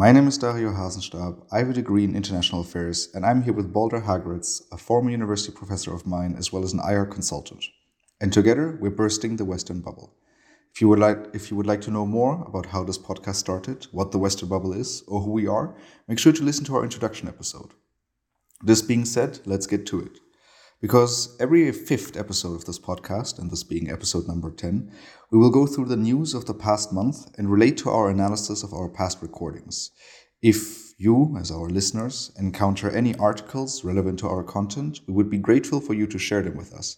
My name is Dario Hasenstab. I have a degree in international affairs, and I'm here with Balder Hageraats, a former university professor of mine, as well as an IR consultant. And together, we're bursting the Western bubble. If you would like, if you would like to know more about how this podcast started, what the Western bubble is, or who we are, make sure to listen to our introduction episode. This being said, let's get to it. Because every fifth episode of this podcast, and this being episode number 10, we will go through the news of the past month and relate to our analysis of our past recordings. If you, as our listeners, encounter any articles relevant to our content, we would be grateful for you to share them with us.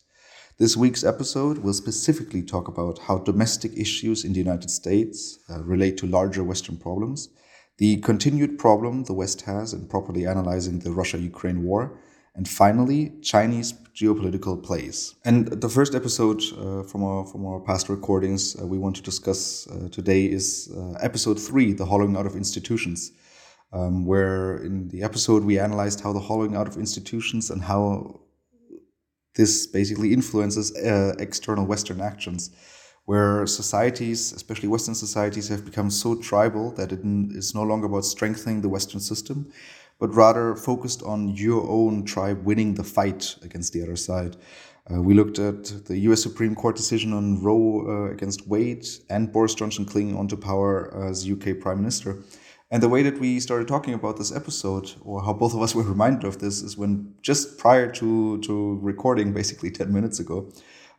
This week's episode will specifically talk about how domestic issues in the United States uh, relate to larger Western problems, the continued problem the West has in properly analyzing the Russia Ukraine war, and finally, Chinese geopolitical plays. And the first episode uh, from, our, from our past recordings uh, we want to discuss uh, today is uh, episode three The Hollowing Out of Institutions, um, where in the episode we analyzed how the hollowing out of institutions and how this basically influences uh, external Western actions. Where societies, especially Western societies, have become so tribal that it is no longer about strengthening the Western system, but rather focused on your own tribe winning the fight against the other side. Uh, we looked at the US Supreme Court decision on Roe uh, against Wade and Boris Johnson clinging onto power as UK Prime Minister. And the way that we started talking about this episode, or how both of us were reminded of this, is when just prior to, to recording, basically 10 minutes ago,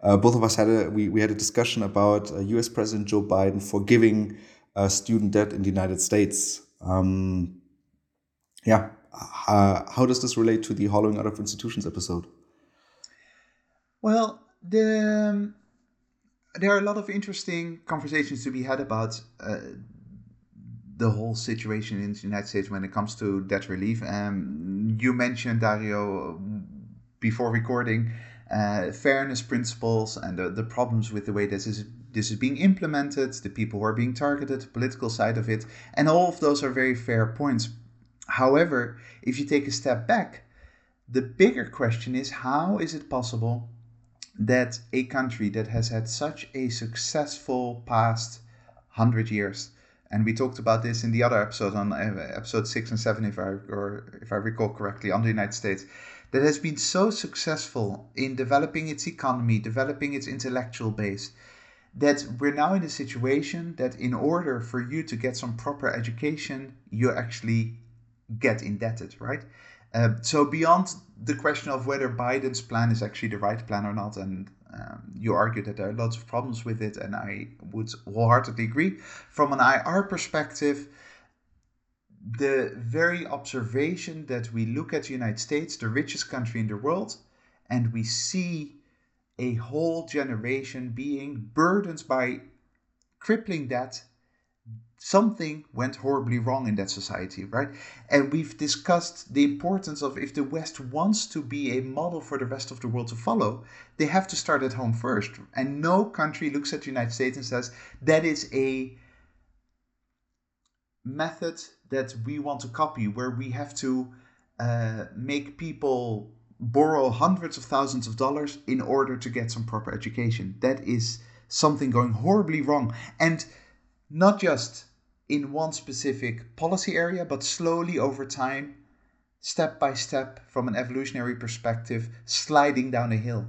uh, both of us had a we, we had a discussion about US uh, President Joe Biden forgiving uh, student debt in the United States. Um, yeah, uh, how does this relate to the hollowing out of institutions episode? Well, the um, there are a lot of interesting conversations to be had about uh, the whole situation in the United States when it comes to debt relief. Um, you mentioned Dario before recording uh, fairness principles and the, the problems with the way this is this is being implemented, the people who are being targeted, the political side of it, and all of those are very fair points. However, if you take a step back, the bigger question is how is it possible that a country that has had such a successful past 100 years and we talked about this in the other episode on uh, episode 6 and 7 if I or if I recall correctly on the United States that has been so successful in developing its economy, developing its intellectual base that we're now in a situation that in order for you to get some proper education, you actually get indebted, right? Uh, so beyond the question of whether Biden's plan is actually the right plan or not, and um, you argue that there are lots of problems with it, and I would wholeheartedly agree. From an IR perspective, the very observation that we look at the United States, the richest country in the world, and we see a whole generation being burdened by crippling debt something went horribly wrong in that society, right? And we've discussed the importance of if the West wants to be a model for the rest of the world to follow, they have to start at home first. And no country looks at the United States and says that is a method that we want to copy, where we have to uh, make people borrow hundreds of thousands of dollars in order to get some proper education. That is something going horribly wrong. And not just in one specific policy area, but slowly over time, step by step, from an evolutionary perspective, sliding down a hill.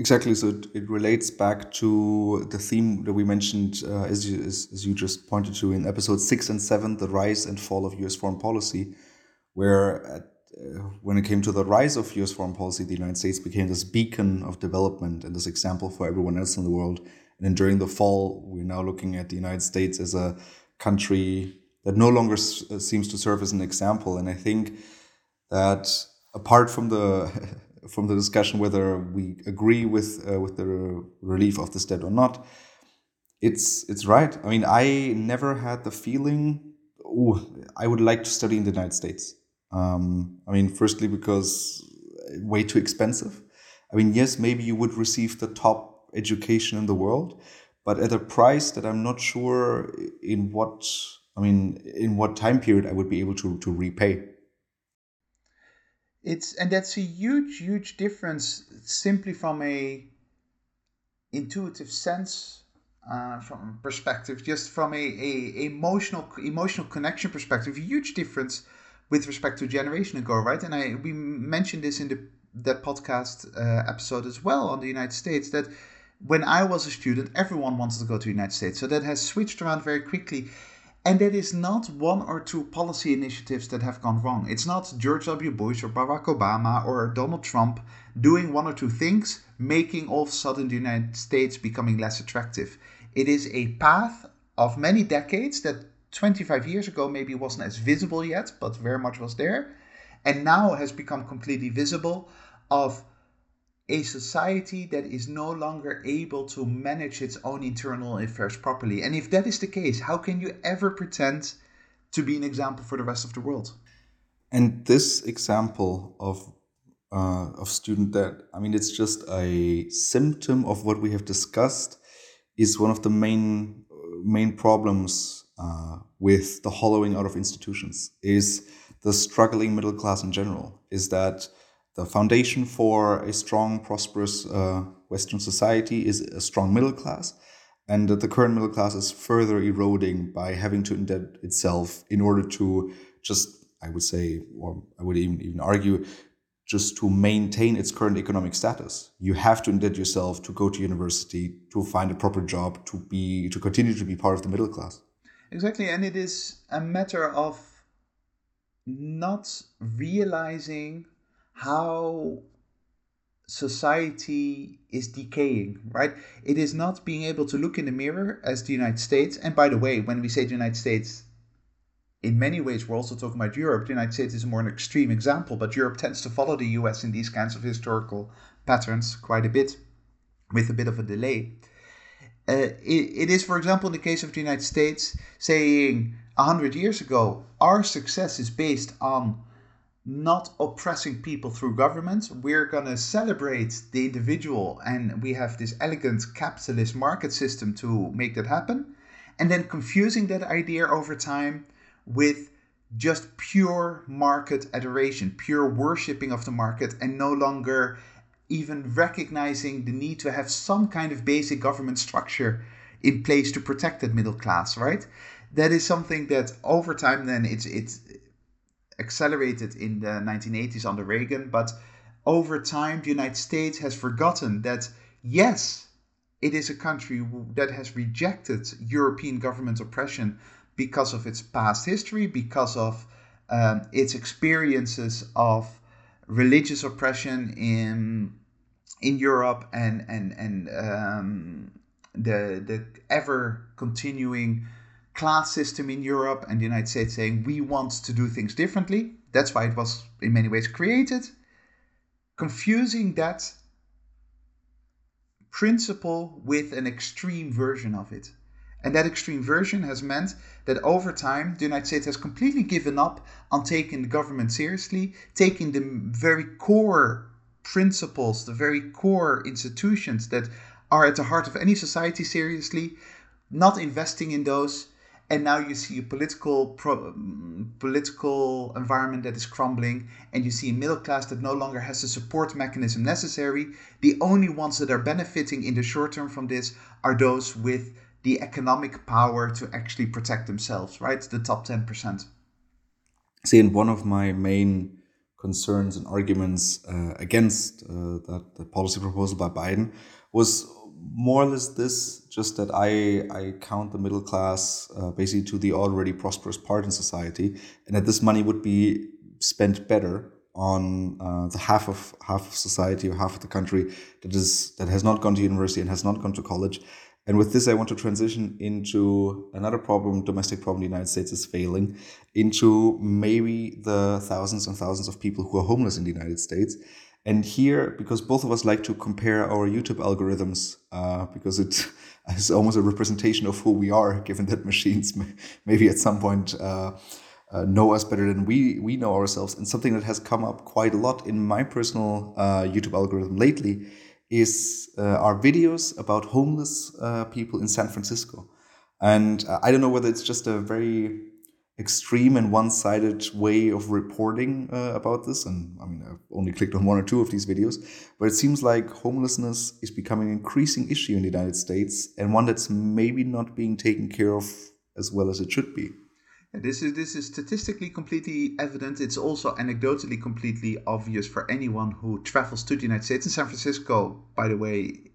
Exactly. So it, it relates back to the theme that we mentioned, uh, as, you, as, as, you just pointed to in episode six and seven, the rise and fall of US foreign policy, where at, uh, when it came to the rise of US foreign policy, the United States became this beacon of development and this example for everyone else in the world. And then during the fall, we're now looking at the United States as a country that no longer uh, seems to serve as an example. And I think that apart from the from the discussion whether we agree with uh, with the relief of this debt or not, it's it's right. I mean, I never had the feeling, oh, I would like to study in the United States. Um, I mean, firstly because way too expensive. I mean, yes, maybe you would receive the top education in the world, but at a price that I'm not sure in what I mean in what time period I would be able to to repay. It's and that's a huge huge difference simply from a intuitive sense uh, from perspective, just from a, a emotional emotional connection perspective, a huge difference with respect to generation ago, right? And I we mentioned this in the that podcast uh, episode as well on the United States that when I was a student, everyone wanted to go to the United States. So that has switched around very quickly. And that is not one or two policy initiatives that have gone wrong. It's not George W. Bush or Barack Obama or Donald Trump doing one or two things, making all of a sudden the United States becoming less attractive. It is a path of many decades that 25 years ago maybe wasn't as visible yet, but very much was there, and now has become completely visible of a society that is no longer able to manage its own internal affairs properly. And if that is the case, how can you ever pretend to be an example for the rest of the world? And this example of uh, of student debt, I mean, it's just a symptom of what we have discussed. Is one of the main main problems uh, with the hollowing out of institutions. Is the struggling middle class in general? Is that the foundation for a strong, prosperous uh, Western society is a strong middle class, and that the current middle class is further eroding by having to indebt itself in order to just, I would say, or I would even even argue, just to maintain its current economic status. You have to indebt yourself to go to university, to find a proper job, to be to continue to be part of the middle class. Exactly, and it is a matter of not realizing how society is decaying, right? It is not being able to look in the mirror as the United States. And by the way, when we say the United States, in many ways, we're also talking about Europe. The United States is more an extreme example, but Europe tends to follow the US in these kinds of historical patterns quite a bit, with a bit of a delay. Uh, it, it is, for example, in the case of the United States, saying 100 years ago, our success is based on not oppressing people through government. We're going to celebrate the individual, and we have this elegant capitalist market system to make that happen. And then confusing that idea over time with just pure market adoration, pure worshipping of the market, and no longer even recognizing the need to have some kind of basic government structure in place to protect that middle class, right? That is something that over time then it's it's accelerated in the 1980s under Reagan, but over time, the United States has forgotten that, yes, it is a country that has rejected European government oppression because of its past history, because of um, its experiences of religious oppression in in Europe and and and um, the the ever continuing class system in Europe and the United States saying we want to do things differently. That's why it was in many ways created. Confusing that principle with an extreme version of it. And that extreme version has meant that over time, the United States has completely given up on taking the government seriously, taking the very core principles, the very core institutions that are at the heart of any society seriously, not investing in those, and now you see a political pro, political environment that is crumbling and you see a middle class that no longer has the support mechanism necessary. The only ones that are benefiting in the short term from this are those with the economic power to actually protect themselves right? The top 10% see and one of my main concerns and arguments uh, against uh, that the policy proposal by biden was more or less this just that I, I count the middle class uh, basically to the already prosperous part in society, and that this money would be spent better on uh, the half of half of society or half of the country that is that has not gone to university and has not gone to college. And with this, I want to transition into another problem, domestic problem the United States is failing, into maybe the thousands and thousands of people who are homeless in the United States and here, because both of us like to compare our YouTube algorithms, uh, because it is almost a representation of who we are, given that machines maybe at some point uh, uh, know us better than we we know ourselves. And something that has come up quite a lot in my personal uh, YouTube algorithm lately is uh, our videos about homeless uh, people in San Francisco. And I don't know whether it's just a very extreme and one-sided way of reporting uh, about this and i mean i've only clicked on one or two of these videos but it seems like homelessness is becoming an increasing issue in the united states and one that's maybe not being taken care of as well as it should be this is this is statistically completely evident. It's also anecdotally completely obvious for anyone who travels to the United States. And San Francisco, by the way,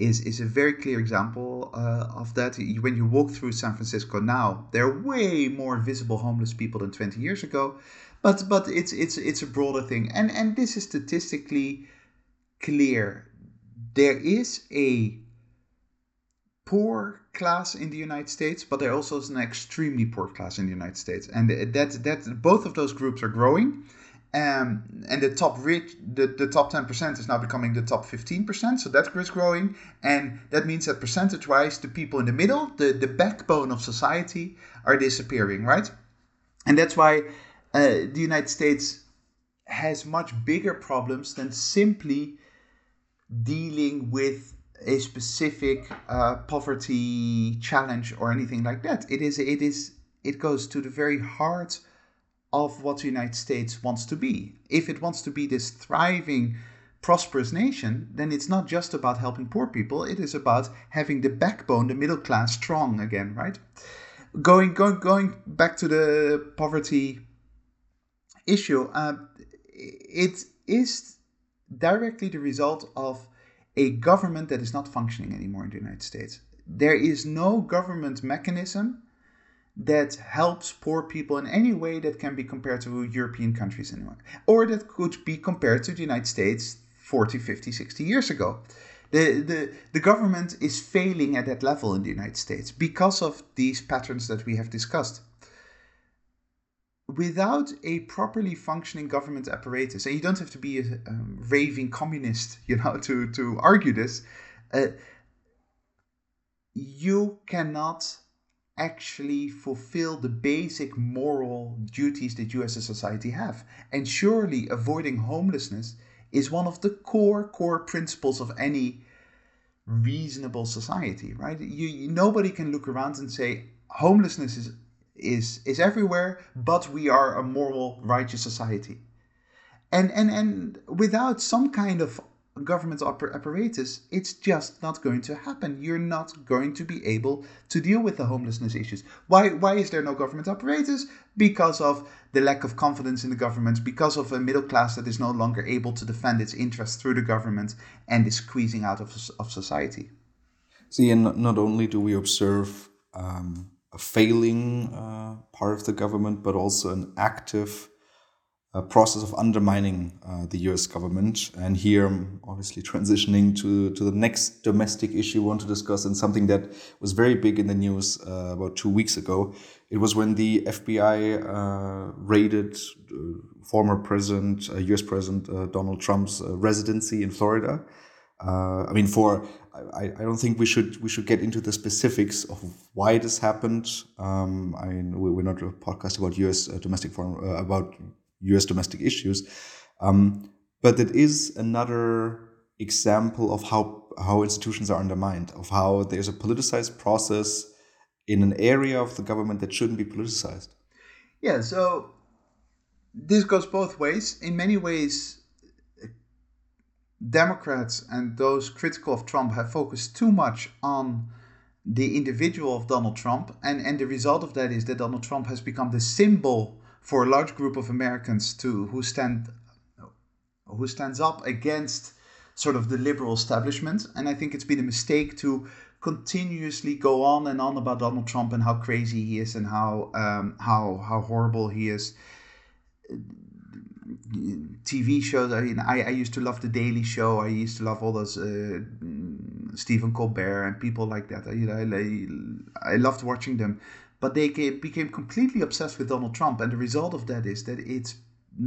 is is a very clear example uh, of that. When you walk through San Francisco now, there are way more visible homeless people than 20 years ago, but but it's it's it's a broader thing, and and this is statistically clear. There is a poor class in the United States, but there also is an extremely poor class in the United States, and that that both of those groups are growing. Um, and the top rich, the, the top 10% is now becoming the top 15%. So that is growing. And that means that percentage wise, the people in the middle, the, the backbone of society, are disappearing, right? And that's why uh, the United States has much bigger problems than simply dealing with a specific uh, poverty challenge or anything like that. It is, it is, it goes to the very heart of what the United States wants to be. If it wants to be this thriving, prosperous nation, then it's not just about helping poor people, it is about having the backbone, the middle class strong again, right? Going going going back to the poverty issue, uh, it is directly the result of a government that is not functioning anymore in the United States. There is no government mechanism that helps poor people in any way that can be compared to European countries anymore, or that could be compared to the United States 40, 50, 60 years ago. The, the, the government is failing at that level in the United States because of these patterns that we have discussed. Without a properly functioning government apparatus, and you don't have to be a um, raving communist, you know, to, to argue this, uh, you cannot actually fulfill the basic moral duties that you as a society have. And surely avoiding homelessness is one of the core, core principles of any reasonable society, right? You, nobody can look around and say homelessness is is is everywhere, but we are a moral, righteous society. And and and without some kind of government apparatus, it's just not going to happen. You're not going to be able to deal with the homelessness issues. Why, why is there no government apparatus? Because of the lack of confidence in the government, because of a middle class that is no longer able to defend its interests through the government and is squeezing out of, of society. See, and not only do we observe um, a failing uh, part of the government, but also an active a process of undermining uh, the US government. And here I'm obviously transitioning to, to the next domestic issue we want to discuss and something that was very big in the news uh, about two weeks ago. It was when the FBI uh, raided uh, former President, US uh, President uh, Donald Trump's residency in Florida. I mean, for I, I don't think we should we should get into the specifics of why this happened. Um, I mean, we're not a podcast about U.S. domestic foreign about US domestic issues. Um, but it is another example of how, how institutions are undermined, of how there's a politicized process in an area of the government that shouldn't be politicized. Yeah, so this goes both ways. In many ways, Democrats and those critical of Trump have focused too much on the individual of Donald Trump, and, and the result of that is that Donald Trump has become the symbol for a large group of Americans to who stand who stands up against sort of the liberal establishment. And I think it's been a mistake to continuously go on and on about Donald Trump and how crazy he is and how um, how how horrible he is. TV shows. I mean, I, I used to love the Daily Show. I used to love all those uh, Stephen Colbert and people like that. I, I, I loved watching them but they became completely obsessed with Donald Trump, and the result of that is that it's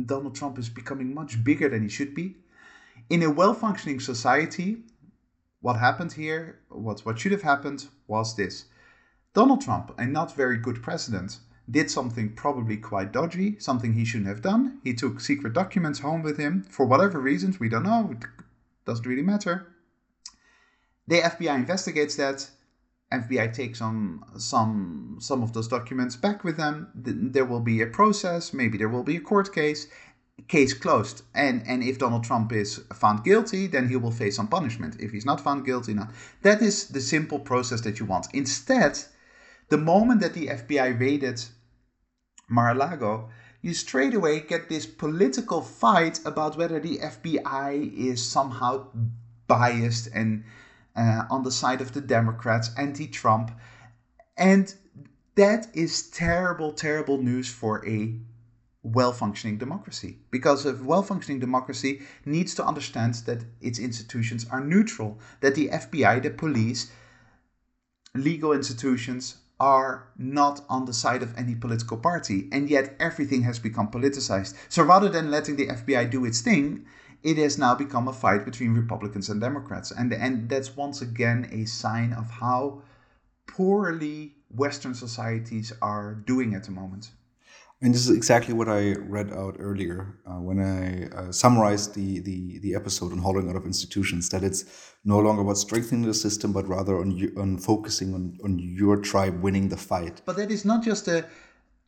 Donald Trump is becoming much bigger than he should be. In a well-functioning society, what happened here, what what should have happened was this: Donald Trump, a not very good president, did something probably quite dodgy, something he shouldn't have done. He took secret documents home with him for whatever reasons we don't know. It doesn't really matter. The FBI investigates that FBI take some some some of those documents back with them. There will be a process. Maybe there will be a court case. Case closed. And and if Donald Trump is found guilty, then he will face some punishment. If he's not found guilty, not. That is the simple process that you want. Instead, the moment that the FBI raided Mar-a-Lago, you straight away get this political fight about whether the FBI is somehow biased and uh, on the side of the Democrats, anti Trump. And that is terrible, terrible news for a well functioning democracy. Because a well functioning democracy needs to understand that its institutions are neutral, that the FBI, the police, legal institutions are not on the side of any political party. And yet everything has become politicized. So rather than letting the FBI do its thing, it has now become a fight between Republicans and Democrats. And, and that's once again a sign of how poorly Western societies are doing at the moment. And this is exactly what I read out earlier uh, when I uh, summarized the, the, the episode on hollowing out of institutions. That it's no longer about strengthening the system, but rather on on focusing on, on your tribe winning the fight. But that is not just a,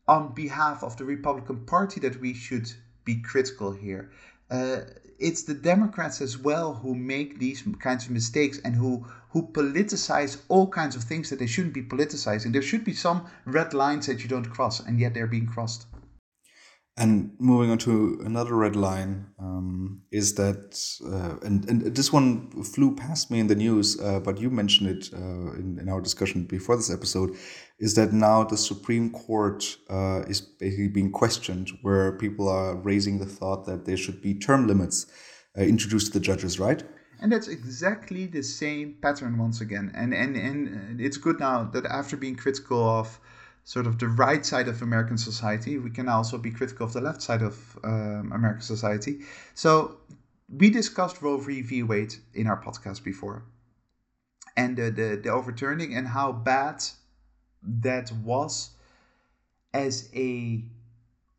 on behalf of the Republican Party that we should be critical here. Uh, it's the Democrats as well who make these kinds of mistakes and who who politicize all kinds of things that they shouldn't be politicizing. There should be some red lines that you don't cross, and yet they're being crossed. And moving on to another red line um, is that, uh, and, and this one flew past me in the news, uh, but you mentioned it uh, in, in our discussion before this episode, is that now the Supreme Court uh, is basically being questioned, where people are raising the thought that there should be term limits uh, introduced to the judges, right? And that's exactly the same pattern once again. And, and, and it's good now that after being critical of sort of the right side of American society, we can also be critical of the left side of um, American society. So we discussed Roe v. Wade in our podcast before, and the, the, the overturning and how bad that was as a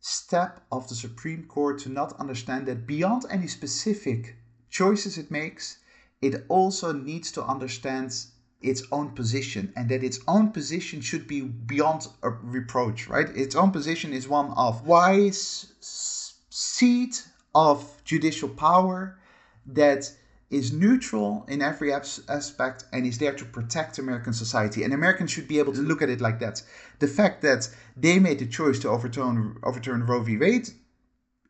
step of the Supreme Court to not understand that beyond any specific choices it makes, it also needs to understand its own position and that its own position should be beyond reproach, right? Its own position is one of wise seat of judicial power that is neutral in every aspect and is there to protect American society. And Americans should be able to look at it like that. The fact that they made the choice to overturn overturn Roe v. Wade,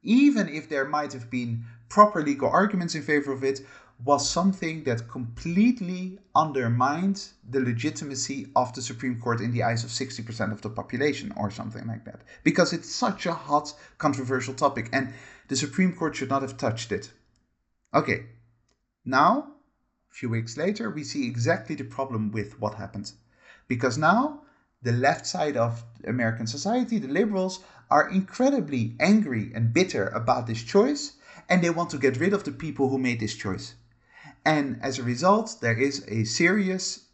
even if there might have been proper legal arguments in favor of it, was something that completely undermined the legitimacy of the Supreme Court in the eyes of 60% of the population or something like that. Because it's such a hot, controversial topic and the Supreme Court should not have touched it. Okay, now, a few weeks later, we see exactly the problem with what happened. Because now, the left side of American society, the liberals, are incredibly angry and bitter about this choice and they want to get rid of the people who made this choice. And as a result, there is a serious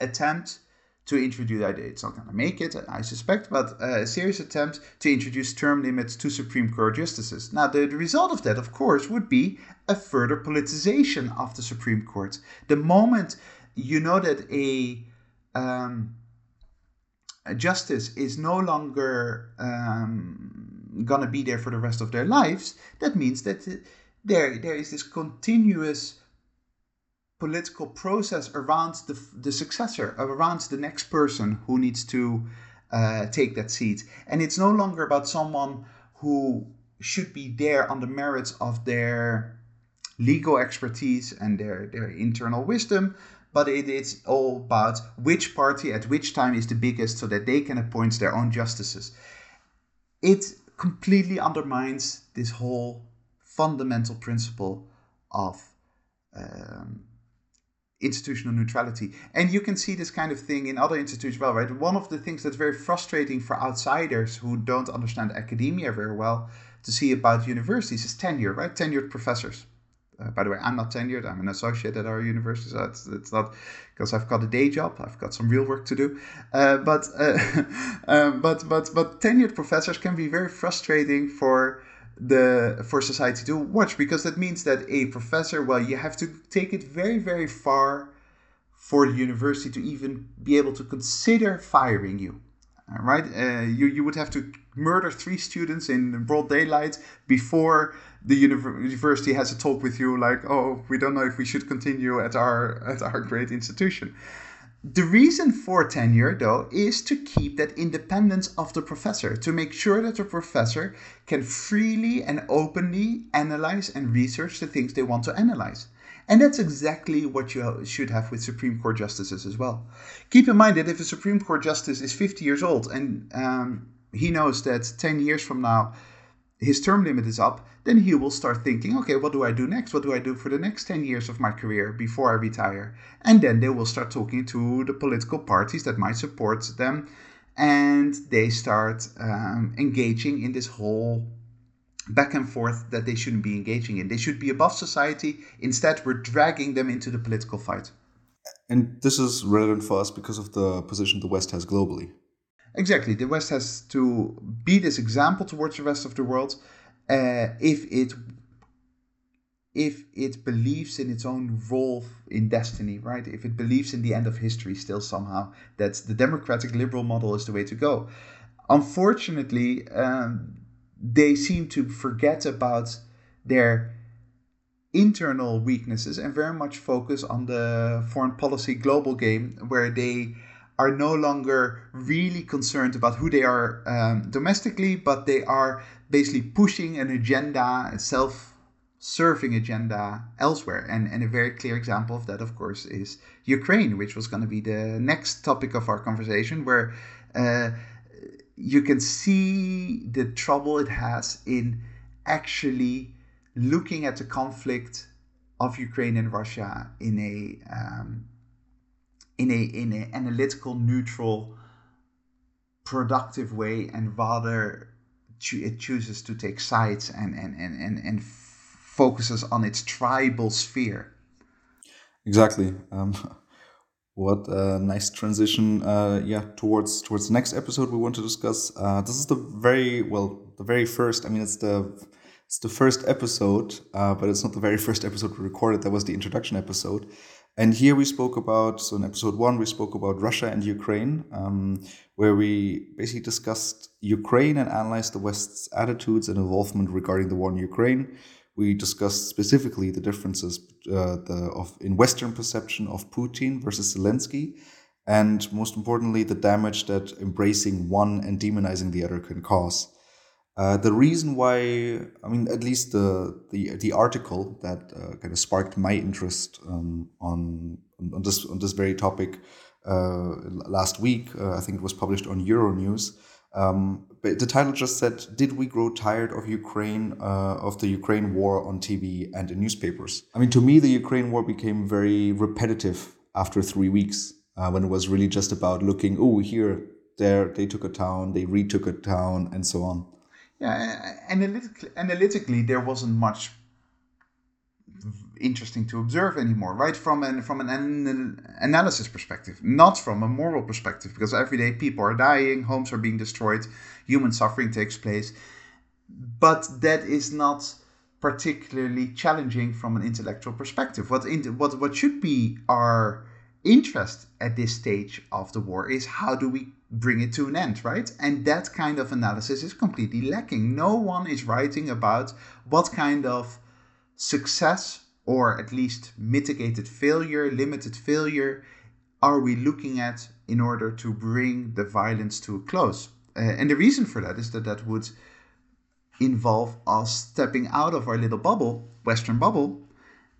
attempt to introduce, it's not going to make it, I suspect, but a serious attempt to introduce term limits to Supreme Court justices. Now, the, the result of that, of course, would be a further politicization of the Supreme Court. The moment you know that a, um, a justice is no longer um, going to be there for the rest of their lives, that means that there, there is this continuous political process around the, the successor, around the next person who needs to uh, take that seat. And it's no longer about someone who should be there on the merits of their legal expertise and their, their internal wisdom, but it, it is all about which party at which time is the biggest so that they can appoint their own justices. It completely undermines this whole fundamental principle of um, institutional neutrality. And you can see this kind of thing in other institutes well, right? One of the things that's very frustrating for outsiders who don't understand academia very well to see about universities is tenure, right? Tenured professors. Uh, by the way, I'm not tenured. I'm an associate at our university, so it's, it's not because I've got a day job. I've got some real work to do. Uh, but uh, um, but but but tenured professors can be very frustrating for the for society to watch because that means that a professor well you have to take it very very far for the university to even be able to consider firing you. Right? Uh, you, you would have to murder three students in broad daylight before the university has a talk with you like oh we don't know if we should continue at our at our great institution the reason for tenure, though, is to keep that independence of the professor, to make sure that the professor can freely and openly analyze and research the things they want to analyze. And that's exactly what you should have with Supreme Court justices as well. Keep in mind that if a Supreme Court justice is 50 years old and um, he knows that 10 years from now his term limit is up, then he will start thinking, okay, what do I do next? What do I do for the next 10 years of my career before I retire? And then they will start talking to the political parties that might support them. And they start um, engaging in this whole back and forth that they shouldn't be engaging in. They should be above society. Instead, we're dragging them into the political fight. And this is relevant for us because of the position the West has globally. Exactly. The West has to be this example towards the rest of the world uh, if it if it believes in its own role in destiny, right? If it believes in the end of history still somehow, that the democratic liberal model is the way to go. Unfortunately, um, they seem to forget about their internal weaknesses and very much focus on the foreign policy global game where they are no longer really concerned about who they are um, domestically, but they are basically pushing an agenda, a self serving agenda elsewhere. And, and a very clear example of that, of course, is Ukraine, which was going to be the next topic of our conversation, where uh, you can see the trouble it has in actually looking at the conflict of Ukraine and Russia in a um, in a in an analytical, neutral, productive way, and rather it chooses to take sides and and and and, and focuses on its tribal sphere. Exactly. Um, what a nice transition. Uh, yeah, towards towards the next episode we want to discuss. Uh, this is the very well, the very first. I mean, it's the it's the first episode, uh, but it's not the very first episode we recorded. That was the introduction episode. And here we spoke about, so in episode one, we spoke about Russia and Ukraine, um, where we basically discussed Ukraine and analyzed the West's attitudes and involvement regarding the war in Ukraine. We discussed specifically the differences uh, the, of in Western perception of Putin versus Zelensky, and most importantly, the damage that embracing one and demonizing the other can cause. Uh, the reason why, I mean, at least the the, the article that uh, kind of sparked my interest um, on on this on this very topic uh, last week, uh, I think it was published on Euronews. Um, but the title just said, "Did we grow tired of Ukraine uh, of the Ukraine war on TV and in newspapers?" I mean, to me, the Ukraine war became very repetitive after three weeks, when it was really just about looking, oh, here, there, they took a town, they retook a town, and so on. Yeah, analytically, analytically, there wasn't much interesting to observe anymore, right? From an from an analysis perspective, not from a moral perspective, because every day people are dying, homes are being destroyed, human suffering takes place, but that is not particularly challenging from an intellectual perspective. What in, what what should be our interest at this stage of the war is how do we bring it to an end, right? And that kind of analysis is completely lacking. No one is writing about what kind of success or at least mitigated failure, limited failure are we looking at in order to bring the violence to a close. Uh, and the reason for that is that that would involve us stepping out of our little bubble, Western bubble,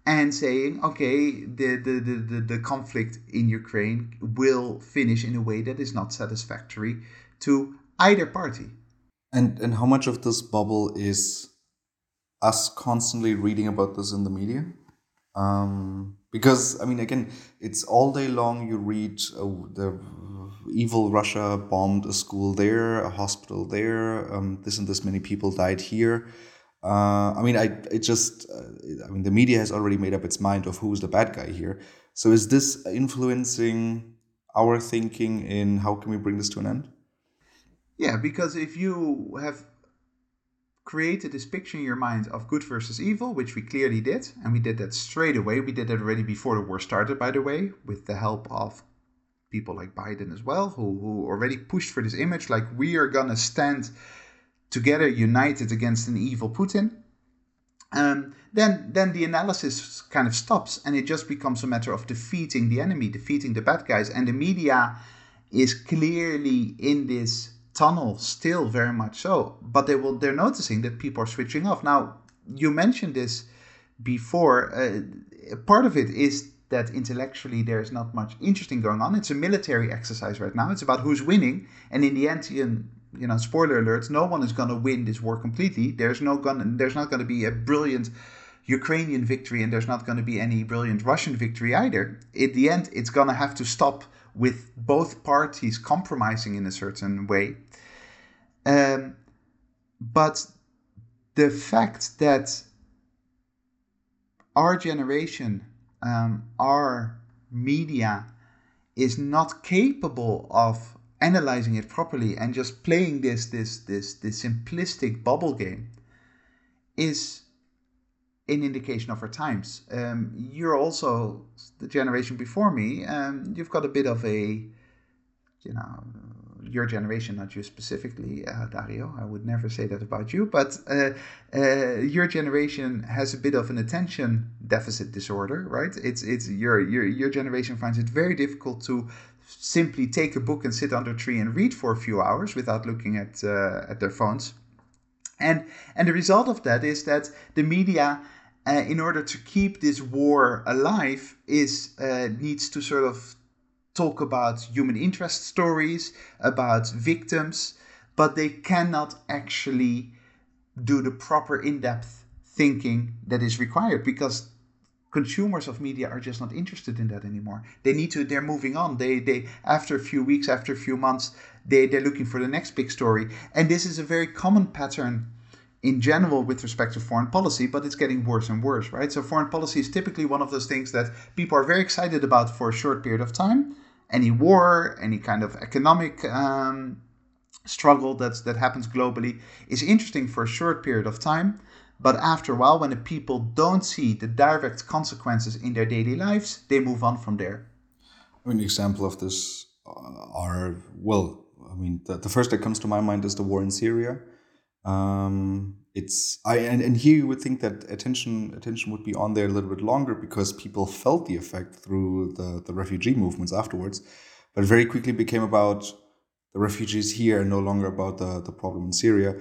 and saying, okay, the, the, the, the, conflict in Ukraine will finish in a way that is not satisfactory to either party. And, and how much of this bubble is us constantly reading about this in the media? Um, because, I mean, again, it's all day long you read oh, the evil Russia bombed a school there, a hospital there, um, this and this many people died here. Uh, I mean, I it just uh, I mean the media has already made up its mind of who's the bad guy here. So is this influencing our thinking in how can we bring this to an end? Yeah, because if you have created this picture in your mind of good versus evil, which we clearly did, and we did that straight away. We did that already before the war started, by the way, with the help of people like Biden as well, who, who already pushed for this image like we are gonna stand together, united against an evil Putin. Um, then, then the analysis kind of stops and it just becomes a matter of defeating the enemy, defeating the bad guys. And the media is clearly in this tunnel still very much so but they will they're noticing that people are switching off. Now you mentioned this before uh, part of it is that intellectually there's not much interesting going on. It's a military exercise right now. It's about who's winning. And in the end you, know spoiler alerts no one is going to win this war completely there's no gun there's not going to be a brilliant Ukrainian victory and there's not going to be any brilliant Russian victory either. At the end, it's going to have to stop with both parties compromising in a certain way. Um, but the fact that our generation, um, our media, is not capable of analyzing it properly and just playing this this this this simplistic bubble game is an indication of our times. Um, you're also the generation before me. Um, you've got a bit of a, you know, your generation, not you specifically, uh, Dario. I would never say that about you, but uh, uh, your generation has a bit of an attention deficit disorder, right? It's it's your your your generation finds it very difficult to simply take a book and sit under a tree and read for a few hours without looking at uh, at their phones. And and the result of that is that the media uh, in order to keep this war alive is uh, needs to sort of talk about human interest stories about victims but they cannot actually do the proper in-depth thinking that is required because consumers of media are just not interested in that anymore they need to they're moving on they they after a few weeks after a few months they they're looking for the next big story and this is a very common pattern in general with respect to foreign policy, but it's getting worse and worse, right? So foreign policy is typically one of those things that people are very excited about for a short period of time. Any war, any kind of economic um, struggle that's that happens globally is interesting for a short period of time. But after a while, when the people don't see the direct consequences in their daily lives, they move on from there. I An example of this are, well, I mean, the, the first that comes to my mind is the war in Syria um, it's I and, and here you would think that attention attention would be on there a little bit longer because people felt the effect through the, the refugee movements afterwards, but very quickly became about the refugees here and no longer about the, the problem in Syria.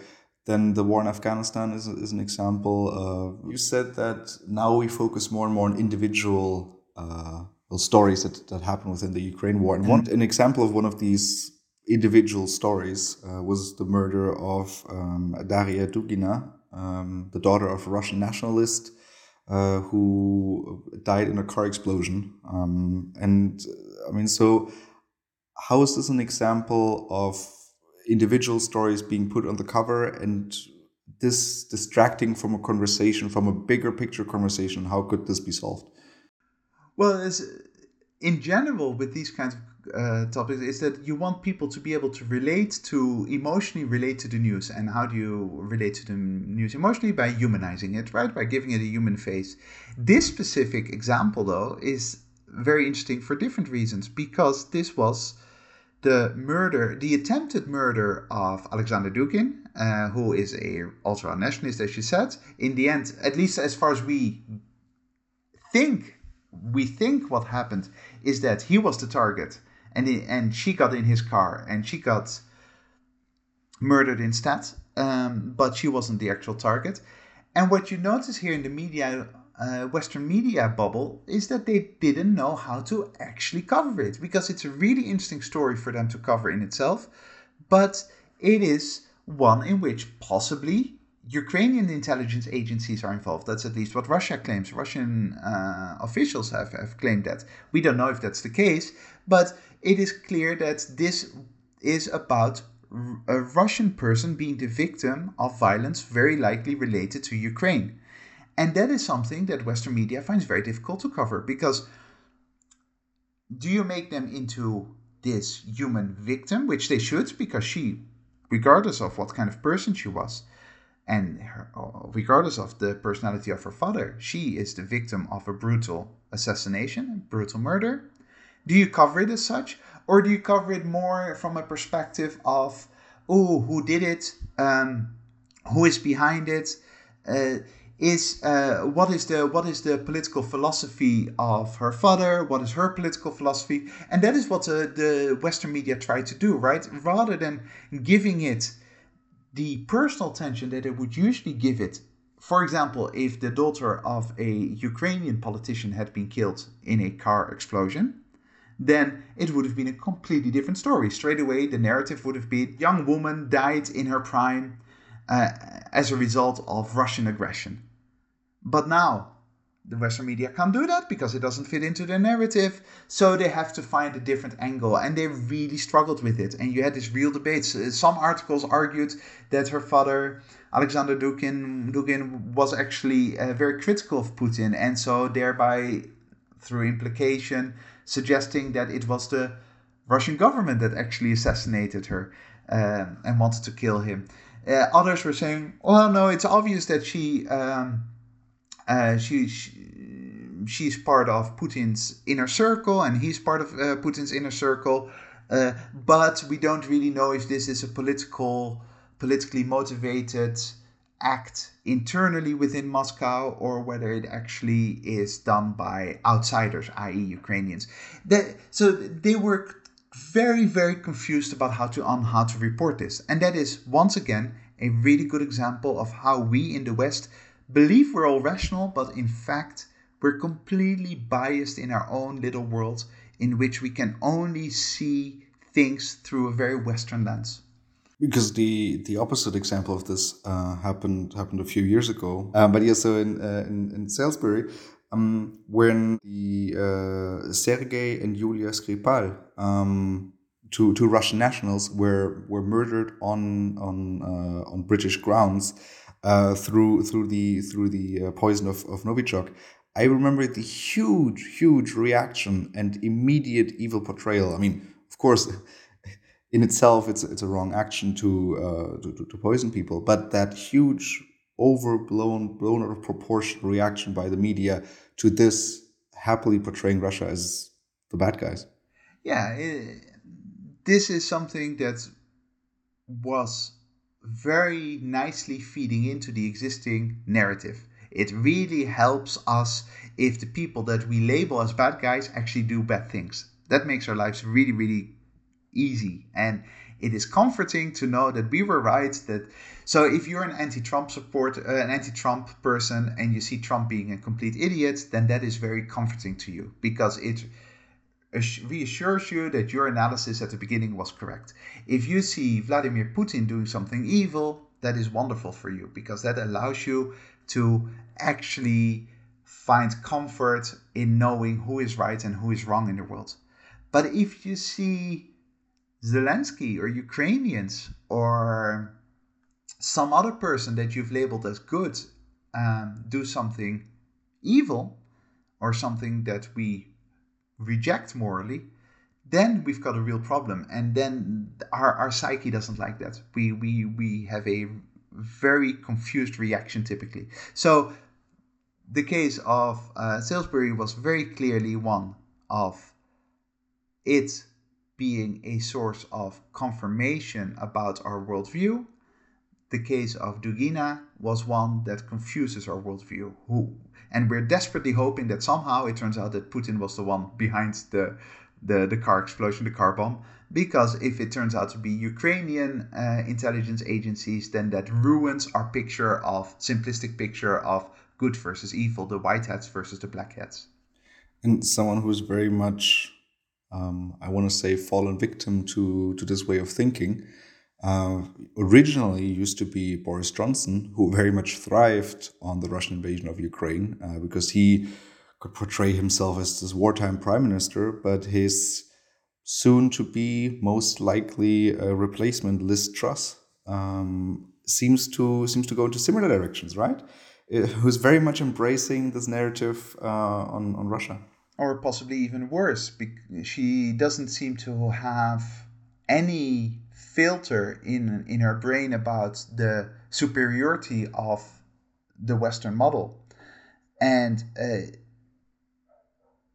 Then the war in Afghanistan is, is an example. Uh, you said that now we focus more and more on individual uh, stories that, that happen within the Ukraine war. And one an example of one of these individual stories uh, was the murder of um, Daria Dugina, um, the daughter of a Russian nationalist uh, who died in a car explosion. Um, and I mean, so how is this an example of individual stories being put on the cover and this distracting from a conversation, from a bigger picture conversation? How could this be solved? Well, in general, with these kinds of uh, topics is that you want people to be able to relate to emotionally relate to the news and how do you relate to the news emotionally by humanizing it right by giving it a human face this specific example though is very interesting for different reasons because this was the murder the attempted murder of alexander dugin uh, who is a ultra nationalist as you said in the end at least as far as we think we think what happened is that he was the target and he, and she got in his car and she got murdered instead. Um, but she wasn't the actual target. And what you notice here in the media, uh, Western media bubble, is that they didn't know how to actually cover it because it's a really interesting story for them to cover in itself, but it is one in which possibly Ukrainian intelligence agencies are involved. That's at least what Russia claims. Russian uh, officials have, have claimed that. We don't know if that's the case, but it is clear that this is about a Russian person being the victim of violence very likely related to Ukraine. And that is something that Western media finds very difficult to cover because do you make them into this human victim, which they should, because she, regardless of what kind of person she was, And her, regardless of the personality of her father, she is the victim of a brutal assassination, brutal murder. Do you cover it as such, or do you cover it more from a perspective of, oh, who did it, um, who is behind it? Uh, is uh, what is the what is the political philosophy of her father? What is her political philosophy? And that is what the, the Western media try to do, right? Rather than giving it the personal attention that it would usually give it. For example, if the daughter of a Ukrainian politician had been killed in a car explosion, then it would have been a completely different story. Straight away, the narrative would have been young woman died in her prime uh, as a result of Russian aggression. But now, the Western media can't do that because it doesn't fit into their narrative. So they have to find a different angle, and they really struggled with it. And you had this real debates. Uh, some articles argued that her father, Alexander Dugin, Dugin was actually uh, very critical of Putin, and so thereby, through implication, suggesting that it was the Russian government that actually assassinated her um, and wanted to kill him. Uh, others were saying, "Well, no, it's obvious that she." Um, uh, she, she, she's part of Putin's inner circle, and he's part of uh, Putin's inner circle. Uh, but we don't really know if this is a political, politically motivated act internally within Moscow or whether it actually is done by outsiders, i.e., Ukrainians. That, so they were very, very confused about how to on how to report this, and that is once again a really good example of how we in the West believe we're all rational, but in fact, we're completely biased in our own little world in which we can only see things through a very Western lens. Because the the opposite example of this uh, happened happened a few years ago, um, but yeah, so in uh, in, in, Salisbury, um, when the uh, Sergei and Yulia Skripal, um, two two Russian nationals, were were murdered on on uh, on British grounds uh, through through the through the uh, poison of, of Novichok, I remember the huge, huge reaction and immediate evil portrayal. I mean, of course, in itself, it's it's a wrong action to uh, to, to poison people, but that huge, overblown, blown out of proportion reaction by the media to this happily portraying Russia as the bad guys. Yeah, it, this is something that was very nicely feeding into the existing narrative. It really helps us if the people that we label as bad guys actually do bad things. That makes our lives really, really easy. And it is comforting to know that we were right. That so if you're an anti-Trump support, uh, an anti-Trump person, and you see Trump being a complete idiot, then that is very comforting to you because it reassures you that your analysis at the beginning was correct. If you see Vladimir Putin doing something evil, that is wonderful for you because that allows you to actually find comfort in knowing who is right and who is wrong in the world. But if you see Zelensky or Ukrainians or some other person that you've labeled as good um, do something evil or something that we reject morally, then we've got a real problem. And then our, our psyche doesn't like that. We, we, we have a very confused reaction typically. So the case of uh, Salisbury was very clearly one of it being a source of confirmation about our worldview. The case of Dugina was one that confuses our worldview. Who and we're desperately hoping that somehow it turns out that Putin was the one behind the the, the car explosion, the car bomb. Because if it turns out to be Ukrainian uh, intelligence agencies, then that ruins our picture of simplistic picture of good versus evil, the white hats versus the black hats. And someone who's very much, um, I want to say, fallen victim to to this way of thinking uh, originally used to be Boris Johnson, who very much thrived on the Russian invasion of Ukraine uh, because he could portray himself as this wartime prime minister, but his soon to be most likely uh, replacement, Liz Truss, um, seems to seems to go into similar directions, right? Uh, who's very much embracing this narrative uh, on on Russia, or possibly even worse, she doesn't seem to have any filter in in her brain about the superiority of the Western model, and uh,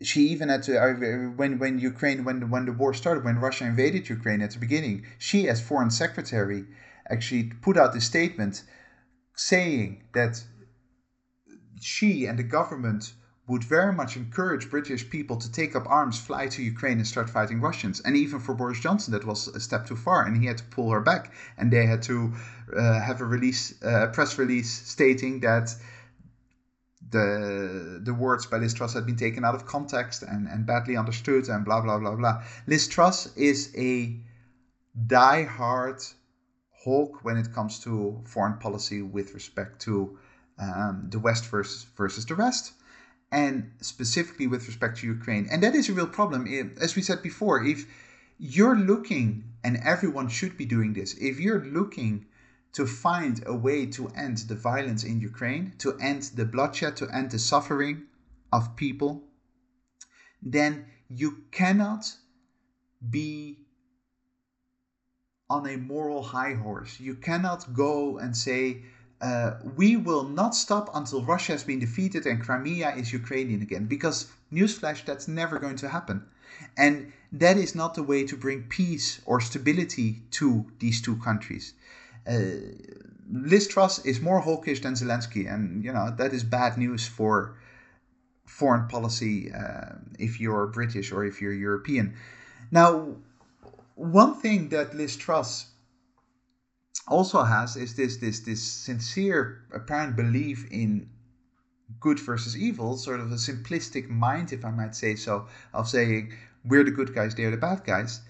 she even had to when when Ukraine when when the war started when Russia invaded Ukraine at the beginning, she as foreign secretary actually put out a statement saying that she and the government would very much encourage British people to take up arms, fly to Ukraine, and start fighting Russians. And even for Boris Johnson, that was a step too far, and he had to pull her back. And they had to uh, have a release, uh, press release stating that the the words by Liz Truss had been taken out of context and, and badly understood, and blah blah blah blah. Liz Truss is a die-hard hawk when it comes to foreign policy with respect to um, the West versus versus the rest and specifically with respect to Ukraine. And that is a real problem. As we said before, if you're looking, and everyone should be doing this, if you're looking to find a way to end the violence in Ukraine, to end the bloodshed, to end the suffering of people, then you cannot be on a moral high horse. You cannot go and say, uh, we will not stop until Russia has been defeated and Crimea is Ukrainian again. Because, newsflash, that's never going to happen. And that is not the way to bring peace or stability to these two countries. Uh, Liz Truss is more hawkish than Zelensky, and you know that is bad news for foreign policy uh, if you're British or if you're European. Now, one thing that Liz Truss also has is this this this sincere apparent belief in good versus evil, sort of a simplistic mind, if I might say so, of saying we're the good guys, they're the bad guys.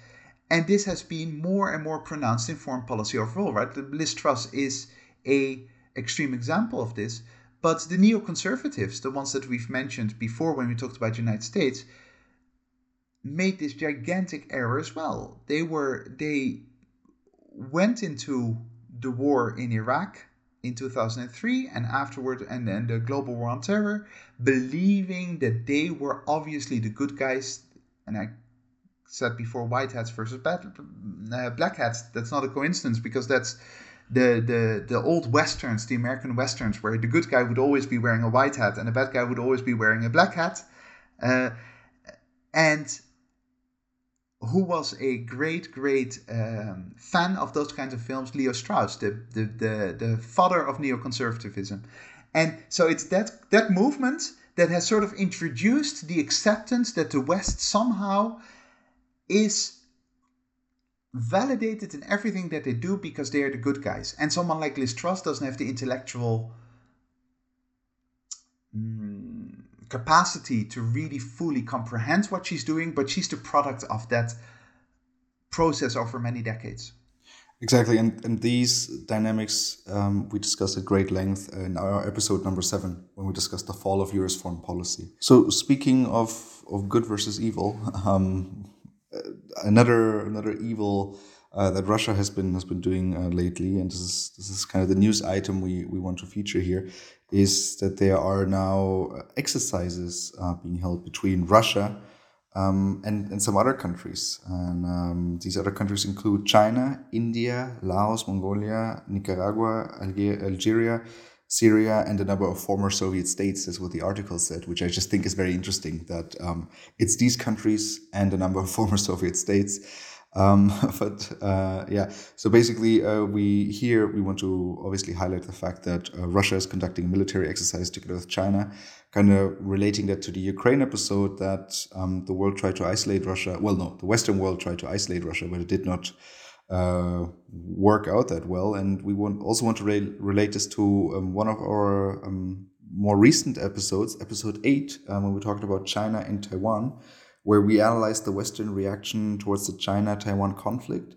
And this has been more and more pronounced in foreign policy overall, right? The Liz Truss is a extreme example of this, but the neoconservatives, the ones that we've mentioned before when we talked about the United States, made this gigantic error as well. They were they went into the war in Iraq in 2003 and afterward and then the global war on terror believing that they were obviously the good guys. And i said before white hats versus bad, uh, black hats. That's not a coincidence because that's the, the the old westerns the american westerns where the good guy would always be wearing a white hat and the bad guy would always be wearing a black hat. Uh, and who was a great, great um, fan of those kinds of films, Leo Strauss, the, the, the, the father of neoconservatism. And so it's that, that movement that has sort of introduced the acceptance that the West somehow is validated in everything that they do because they are the good guys. And someone like Liz Truss doesn't have the intellectual. Mm, capacity to really fully comprehend what she's doing, but she's the product of that process over many decades. Exactly, and, and these dynamics um, we discussed at great length in our episode number seven when we discussed the fall of U.S. foreign policy. So, speaking of, of good versus evil, um, another another evil uh, that Russia has been has been doing uh, lately, and this is this is kind of the news item we, we want to feature here, is that there are now exercises uh, being held between Russia um, and, and some other countries. And um, these other countries include China, India, Laos, Mongolia, Nicaragua, Alger- Algeria, Syria, and a number of former Soviet states, is what the article said, which I just think is very interesting that um, it's these countries and a number of former Soviet states um, but uh, yeah, so basically, uh, we here we want to obviously highlight the fact that uh, Russia is conducting a military exercise together with China, kind of relating that to the Ukraine episode that um, the world tried to isolate Russia. Well, no, the Western world tried to isolate Russia, but it did not uh, work out that well. And we want also want to re- relate this to um, one of our um, more recent episodes, episode eight, um, when we talked about China and Taiwan where we analyzed the Western reaction towards the China Taiwan conflict,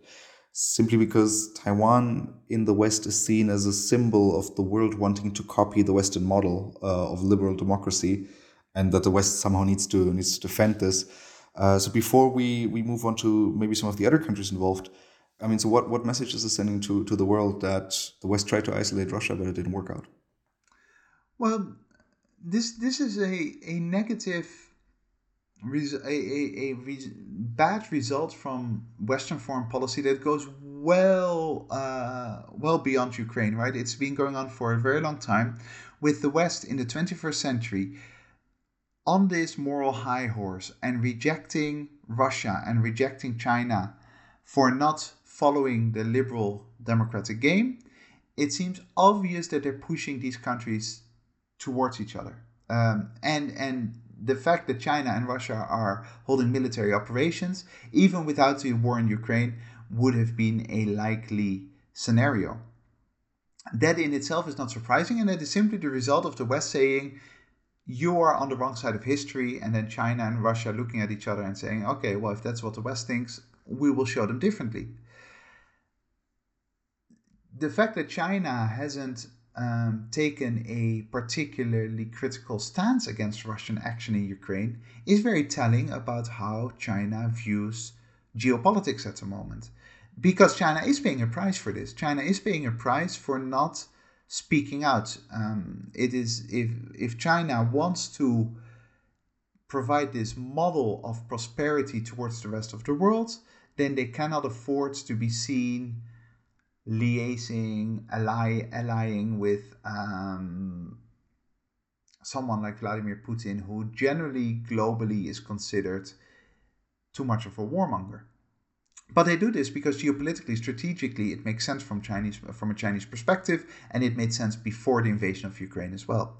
simply because Taiwan in the West is seen as a symbol of the world wanting to copy the Western model uh, of liberal democracy, and that the West somehow needs to needs to defend this. Uh, so before we we move on to maybe some of the other countries involved, I mean, so what what message is this sending to to the world that the West tried to isolate Russia, but it didn't work out? Well, this this is a a negative a, a, a bad result from Western foreign policy that goes well uh, well beyond Ukraine, right? It's been going on for a very long time, with the West in the 21st century on this moral high horse and rejecting Russia and rejecting China for not following the liberal democratic game. It seems obvious that they're pushing these countries towards each other, um, and and the fact that China and Russia are holding military operations, even without the war in Ukraine, would have been a likely scenario. That in itself is not surprising, and that is simply the result of the West saying, you are on the wrong side of history, and then China and Russia looking at each other and saying, okay, well, if that's what the West thinks, we will show them differently. The fact that China hasn't um, taken a particularly critical stance against Russian action in Ukraine is very telling about how China views geopolitics at the moment. Because China is paying a price for this. China is paying a price for not speaking out. Um, it is if if China wants to provide this model of prosperity towards the rest of the world, then they cannot afford to be seen liaising, ally, allying with um, someone like Vladimir Putin, who generally globally is considered too much of a warmonger. But they do this because geopolitically, strategically, it makes sense from Chinese from a Chinese perspective, and it made sense before the invasion of Ukraine as well.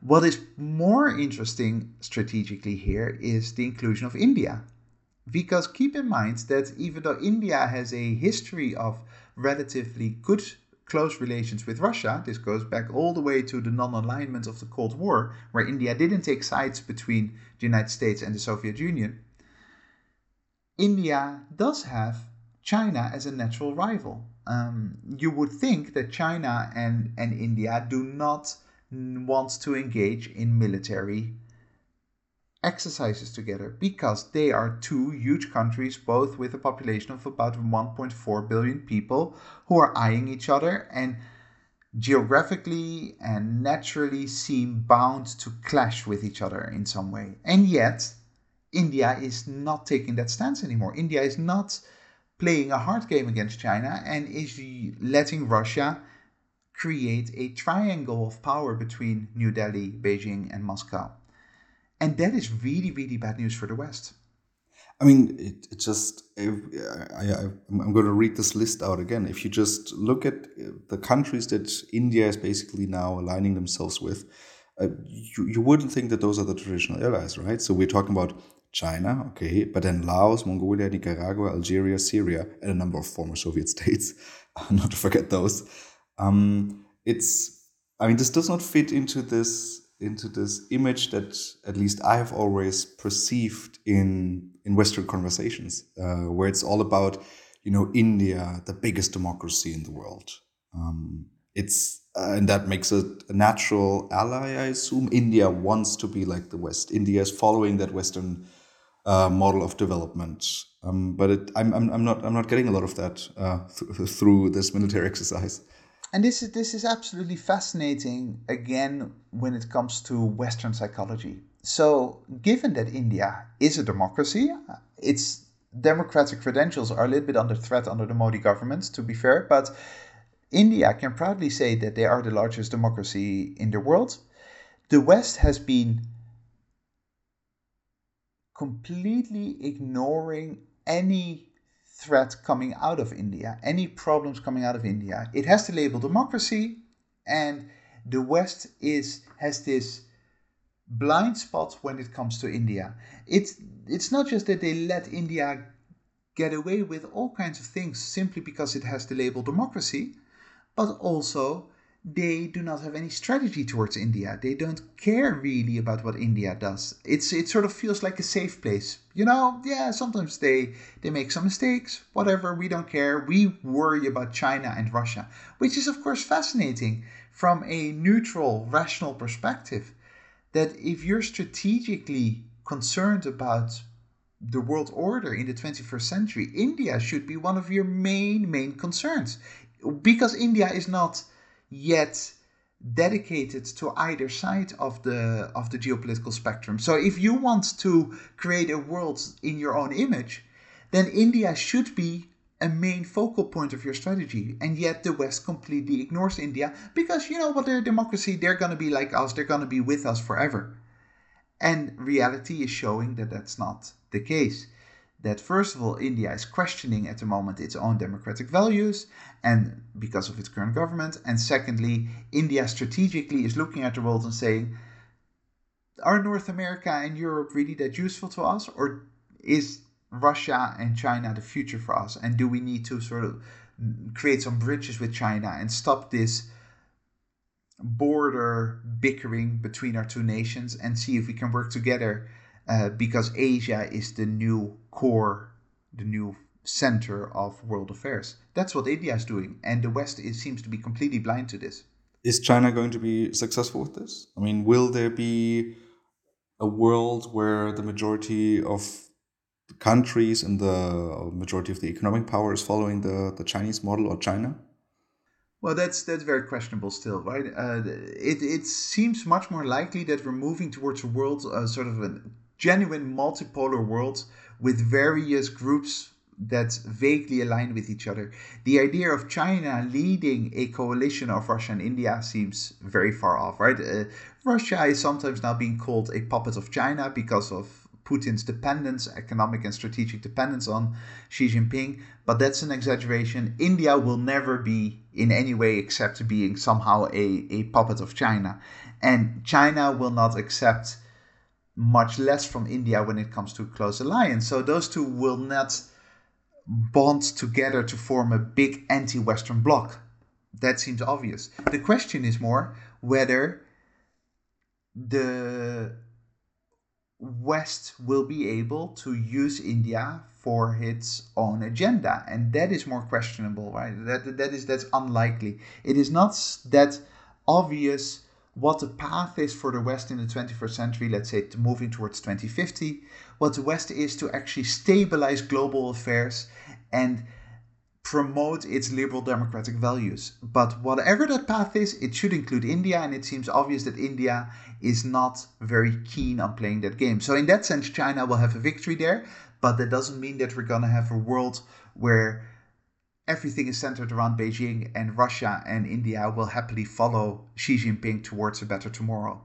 What is more interesting strategically here is the inclusion of India. Because keep in mind that even though India has a history of relatively good close relations with Russia. This goes back all the way to the non alignment of the Cold War, where India didn't take sides between the United States and the Soviet Union. India does have China as a natural rival. Um, you would think that China and, and India do not want to engage in military exercises together because they are two huge countries, both with a population of about 1.4 billion people, who are eyeing each other and geographically and naturally seem bound to clash with each other in some way. And yet, India is not taking that stance anymore. India is not playing a hard game against China and is letting Russia create a triangle of power between New Delhi, Beijing, and Moscow. And that is really, really bad news for the West. I mean, it, it just, I, I, I'm going to read this list out again. If you just look at uh, the countries that India is basically now aligning themselves with, uh, you, you wouldn't think that those are the traditional allies, right? So we're talking about China, okay, but then Laos, Mongolia, Nicaragua, Algeria, Syria, and a number of former Soviet states, not to forget those. Um, it's, I mean, this does not fit into this into this image that at least I have always perceived in in Western conversations, uh, where it's all about you know India, the biggest democracy in the world. Um, it's uh, and that makes it a natural ally. I assume India wants to be like the West. India is following that Western uh, model of development. Um, but it, I'm, I'm, I'm not I'm not getting a lot of that uh, th- through this military exercise. And this is this is absolutely fascinating again when it comes to Western psychology. So, given that India is a democracy, its democratic credentials are a little bit under threat under the Modi government, to be fair, but India can proudly say that they are the largest democracy in the world. The West has been completely ignoring any threat coming out of India, any problems coming out of India. It has the label democracy, and the West is has this blind spot when it comes to India. It's it's not just that they let India get away with all kinds of things simply because it has the label democracy, but also they do not have any strategy towards India. They don't care really about what India does. It's it sort of feels like a safe place. You know, yeah, sometimes they they make some mistakes, whatever, we don't care. We worry about China and Russia, which is of course fascinating from a neutral, rational perspective. That if you're strategically concerned about the world order in the 21st century, India should be one of your main main concerns. Because India is not yet dedicated to either side of the of the geopolitical spectrum. So if you want to create a world in your own image, then India should be a main focal point of your strategy. And yet the West completely ignores India because you know what, they're democracy, they're going to be like us, they're going to be with us forever. And reality is showing that that's not the case. That first of all, India is questioning at the moment its own democratic values and because of its current government. And secondly, India strategically is looking at the world and saying, are North America and Europe really that useful to us? Or is Russia and China the future for us? And do we need to sort of create some bridges with China and stop this border bickering between our two nations and see if we can work together uh, because Asia is the new core, the new center of world affairs. That's what India is doing, and the West is, seems to be completely blind to this. Is China going to be successful with this? I mean, will there be a world where the majority of countries and the majority of the economic power is following the, the Chinese model or China? Well, that's that's very questionable still, right? Uh, it it seems much more likely that we're moving towards a world, uh, sort of a genuine multipolar world with various groups that vaguely align with each other. The idea of China leading a coalition of Russia and India seems very far off, right? Uh, Russia is sometimes now being called a puppet of China because of Putin's dependence, economic and strategic dependence on Xi Jinping, but that's an exaggeration. India will never be in any way except being somehow a, a puppet of China. And China will not accept much less from India when it comes to a close alliance. So those two will not bond together to form a big anti Western bloc. That seems obvious. The question is more whether the West will be able to use India for its own agenda, and that is more questionable, right? That that is that's unlikely. It is not that obvious what the path is for the West in the 21st century, let's say to moving towards 2050, what the West is to actually stabilize global affairs and promote its liberal democratic values. But whatever that path is, it should include India, and it seems obvious that India is not very keen on playing that game. So, in that sense, China will have a victory there, but that doesn't mean that we're going to have a world where everything is centered around Beijing, and Russia and India will happily follow Xi Jinping towards a better tomorrow.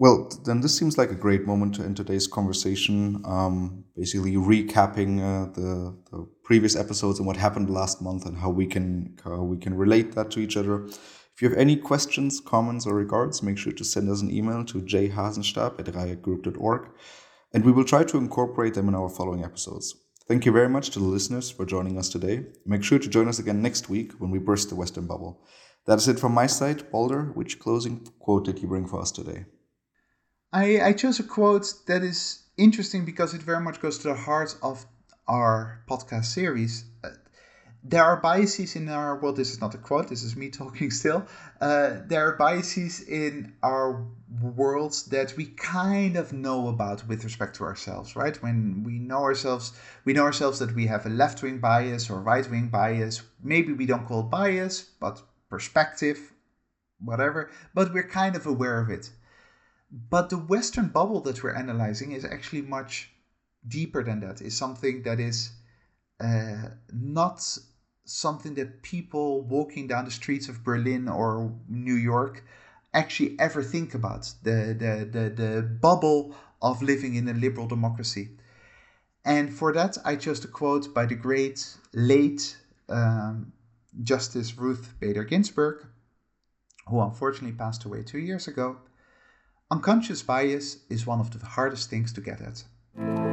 Well, then this seems like a great moment to end today's conversation. Um, basically, recapping uh, the, the, previous episodes and what happened last month and how we can how we can relate that to each other. If you have any questions, comments, or regards, make sure to send us an email to jhasenstab at reichgroup.org, and we will try to incorporate them in our following episodes. Thank you very much to the listeners for joining us today. Make sure to join us again next week when we burst the Western bubble. That is it from my side. Balder, which closing quote did you bring for us today? I, I chose a quote that is interesting because it very much goes to the heart of our podcast series. Uh, there are biases in our well, this is not a quote, this is me talking still. Uh, there are biases in our worlds that we kind of know about with respect to ourselves, right? When we know ourselves, we know ourselves that we have a left wing bias or right wing bias. Maybe we don't call it bias, but perspective, whatever, but we're kind of aware of it. But the Western bubble that we're analyzing is actually much deeper than that. Is something that is uh, not something that people walking down the streets of Berlin or New York actually ever think about. The the the, the bubble of living in a liberal democracy. And for that, I chose a quote by the great late um, Justice Ruth Bader Ginsburg, who unfortunately passed away two years ago. Unconscious bias is one of the hardest things to get at.